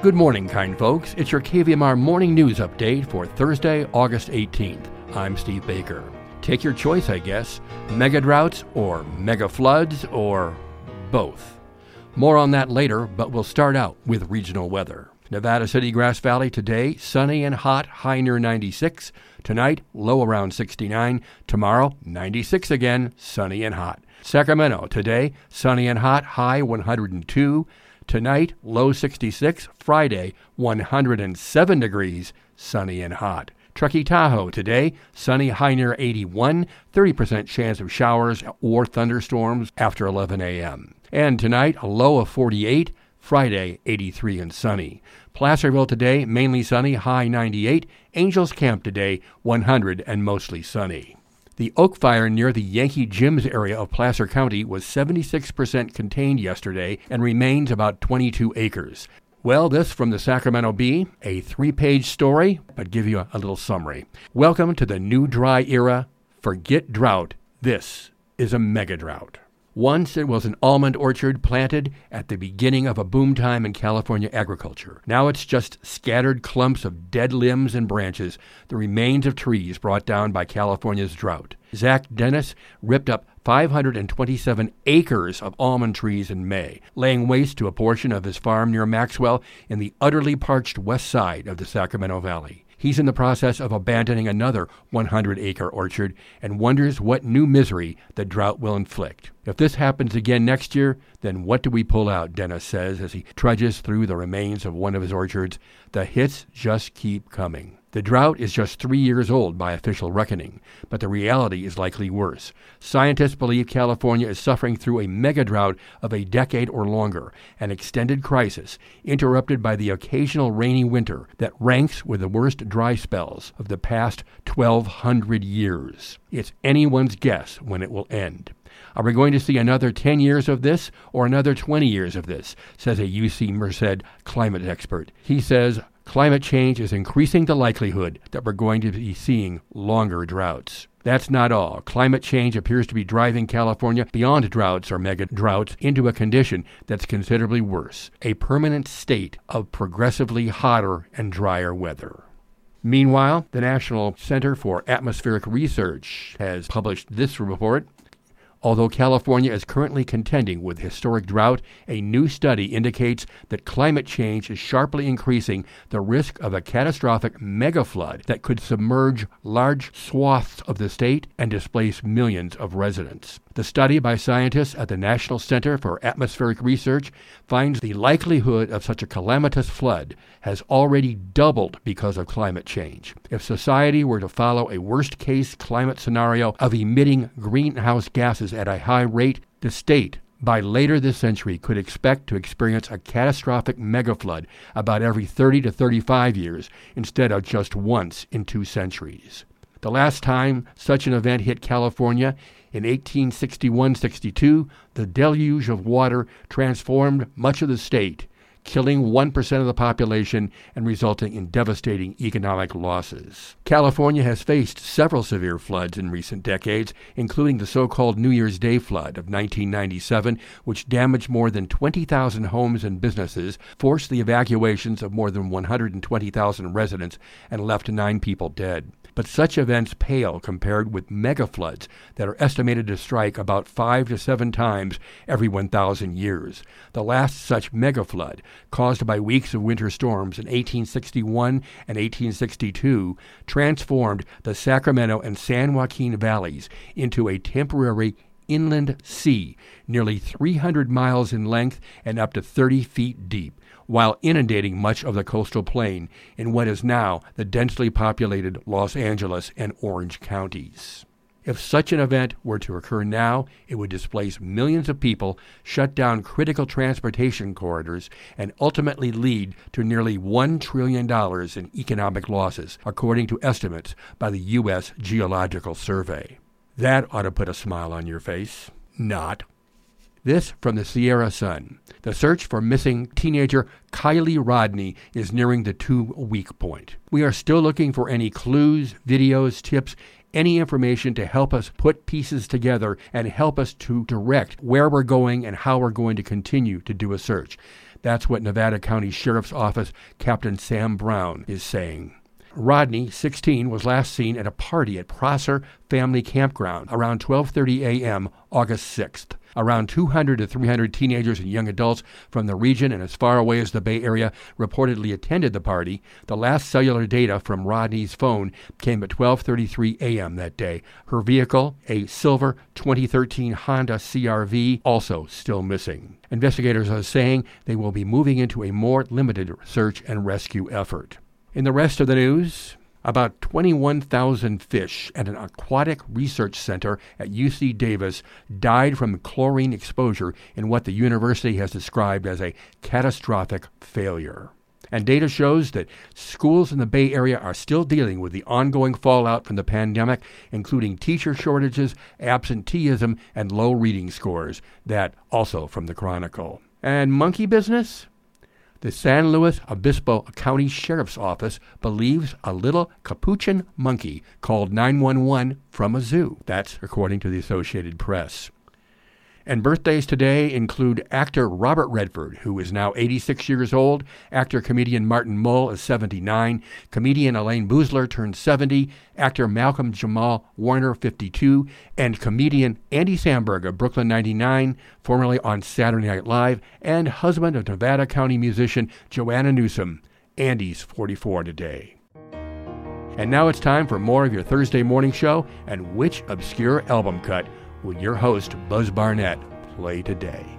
Good morning, kind folks. It's your KVMR morning news update for Thursday, August 18th. I'm Steve Baker. Take your choice, I guess mega droughts or mega floods or both. More on that later, but we'll start out with regional weather. Nevada City, Grass Valley today, sunny and hot, high near 96. Tonight, low around 69. Tomorrow, 96 again, sunny and hot. Sacramento today, sunny and hot, high 102. Tonight, low 66. Friday, 107 degrees, sunny and hot. Truckee Tahoe today, sunny high near 81, 30% chance of showers or thunderstorms after 11 a.m. And tonight, a low of 48, Friday, 83 and sunny. Placerville today, mainly sunny, high 98. Angels Camp today, 100 and mostly sunny. The oak fire near the Yankee Jims area of Placer County was 76% contained yesterday and remains about 22 acres. Well, this from the Sacramento Bee, a three page story, but give you a, a little summary. Welcome to the new dry era. Forget drought. This is a mega drought. Once it was an almond orchard planted at the beginning of a boom time in California agriculture. Now it's just scattered clumps of dead limbs and branches, the remains of trees brought down by California's drought. Zach Dennis ripped up 527 acres of almond trees in May, laying waste to a portion of his farm near Maxwell in the utterly parched west side of the Sacramento Valley. He's in the process of abandoning another 100 acre orchard and wonders what new misery the drought will inflict. If this happens again next year, then what do we pull out? Dennis says as he trudges through the remains of one of his orchards. The hits just keep coming. The drought is just three years old by official reckoning, but the reality is likely worse. Scientists believe California is suffering through a mega drought of a decade or longer, an extended crisis interrupted by the occasional rainy winter that ranks with the worst dry spells of the past 1,200 years. It's anyone's guess when it will end. Are we going to see another 10 years of this or another 20 years of this? says a UC Merced climate expert. He says climate change is increasing the likelihood that we're going to be seeing longer droughts. That's not all. Climate change appears to be driving California beyond droughts or mega droughts into a condition that's considerably worse a permanent state of progressively hotter and drier weather. Meanwhile, the National Center for Atmospheric Research has published this report Although California is currently contending with historic drought, a new study indicates that climate change is sharply increasing the risk of a catastrophic mega flood that could submerge large swaths of the state and displace millions of residents. The study by scientists at the National Center for Atmospheric Research finds the likelihood of such a calamitous flood has already doubled because of climate change. If society were to follow a worst case climate scenario of emitting greenhouse gases at a high rate, the state by later this century could expect to experience a catastrophic megaflood about every 30 to 35 years instead of just once in two centuries. The last time such an event hit California in 1861 62, the deluge of water transformed much of the state, killing 1% of the population and resulting in devastating economic losses. California has faced several severe floods in recent decades, including the so called New Year's Day flood of 1997, which damaged more than 20,000 homes and businesses, forced the evacuations of more than 120,000 residents, and left nine people dead but such events pale compared with megafloods that are estimated to strike about five to seven times every 1,000 years. The last such megaflood, caused by weeks of winter storms in 1861 and 1862, transformed the Sacramento and San Joaquin valleys into a temporary inland sea, nearly 300 miles in length and up to 30 feet deep while inundating much of the coastal plain in what is now the densely populated Los Angeles and Orange counties. If such an event were to occur now, it would displace millions of people, shut down critical transportation corridors, and ultimately lead to nearly $1 trillion in economic losses, according to estimates by the U.S. Geological Survey. That ought to put a smile on your face. Not. This from the Sierra Sun. The search for missing teenager Kiely Rodni is nearing the two week point. We are still looking for any clues, videos, tips, any information to help us put pieces together and help us to direct where we're going and how we're going to continue to do a search. That's what Nevada County Sheriff's Office Captain Sam Brown is saying. Rodni, 16, was last seen at a party at Prosser Family Campground around 12:30 a.m. August 6th. Around 200 to 300 teenagers and young adults from the region and as far away as the Bay Area reportedly attended the party. The last cellular data from Rodni's phone came at 12:33 a.m. that day. Her vehicle, a silver 2013 Honda CRV, also still missing. Investigators are saying they will be moving into a more limited search and rescue effort. In the rest of the news, about 21,000 fish at an aquatic research center at UC Davis died from chlorine exposure in what the university has described as a catastrophic failure. And data shows that schools in the Bay Area are still dealing with the ongoing fallout from the pandemic, including teacher shortages, absenteeism, and low reading scores. That also from the Chronicle. And monkey business? The San Luis Obispo County Sheriff's Office believes a little capuchin monkey called 911 from a zoo. That's according to the Associated Press. And birthdays today include actor Robert Redford, who is now 86 years old, actor comedian Martin Mull is 79, comedian Elayne Boosler turned 70, actor Malcolm Jamal Warner 52, and comedian Andy Samberg of Brooklyn 99, formerly on Saturday Night Live, and husband of Nevada County musician Joanna Newsom. Andy's 44 today. And now it's time for more of your Thursday morning show and which obscure album cut will your host, Buzz Barnett, play today?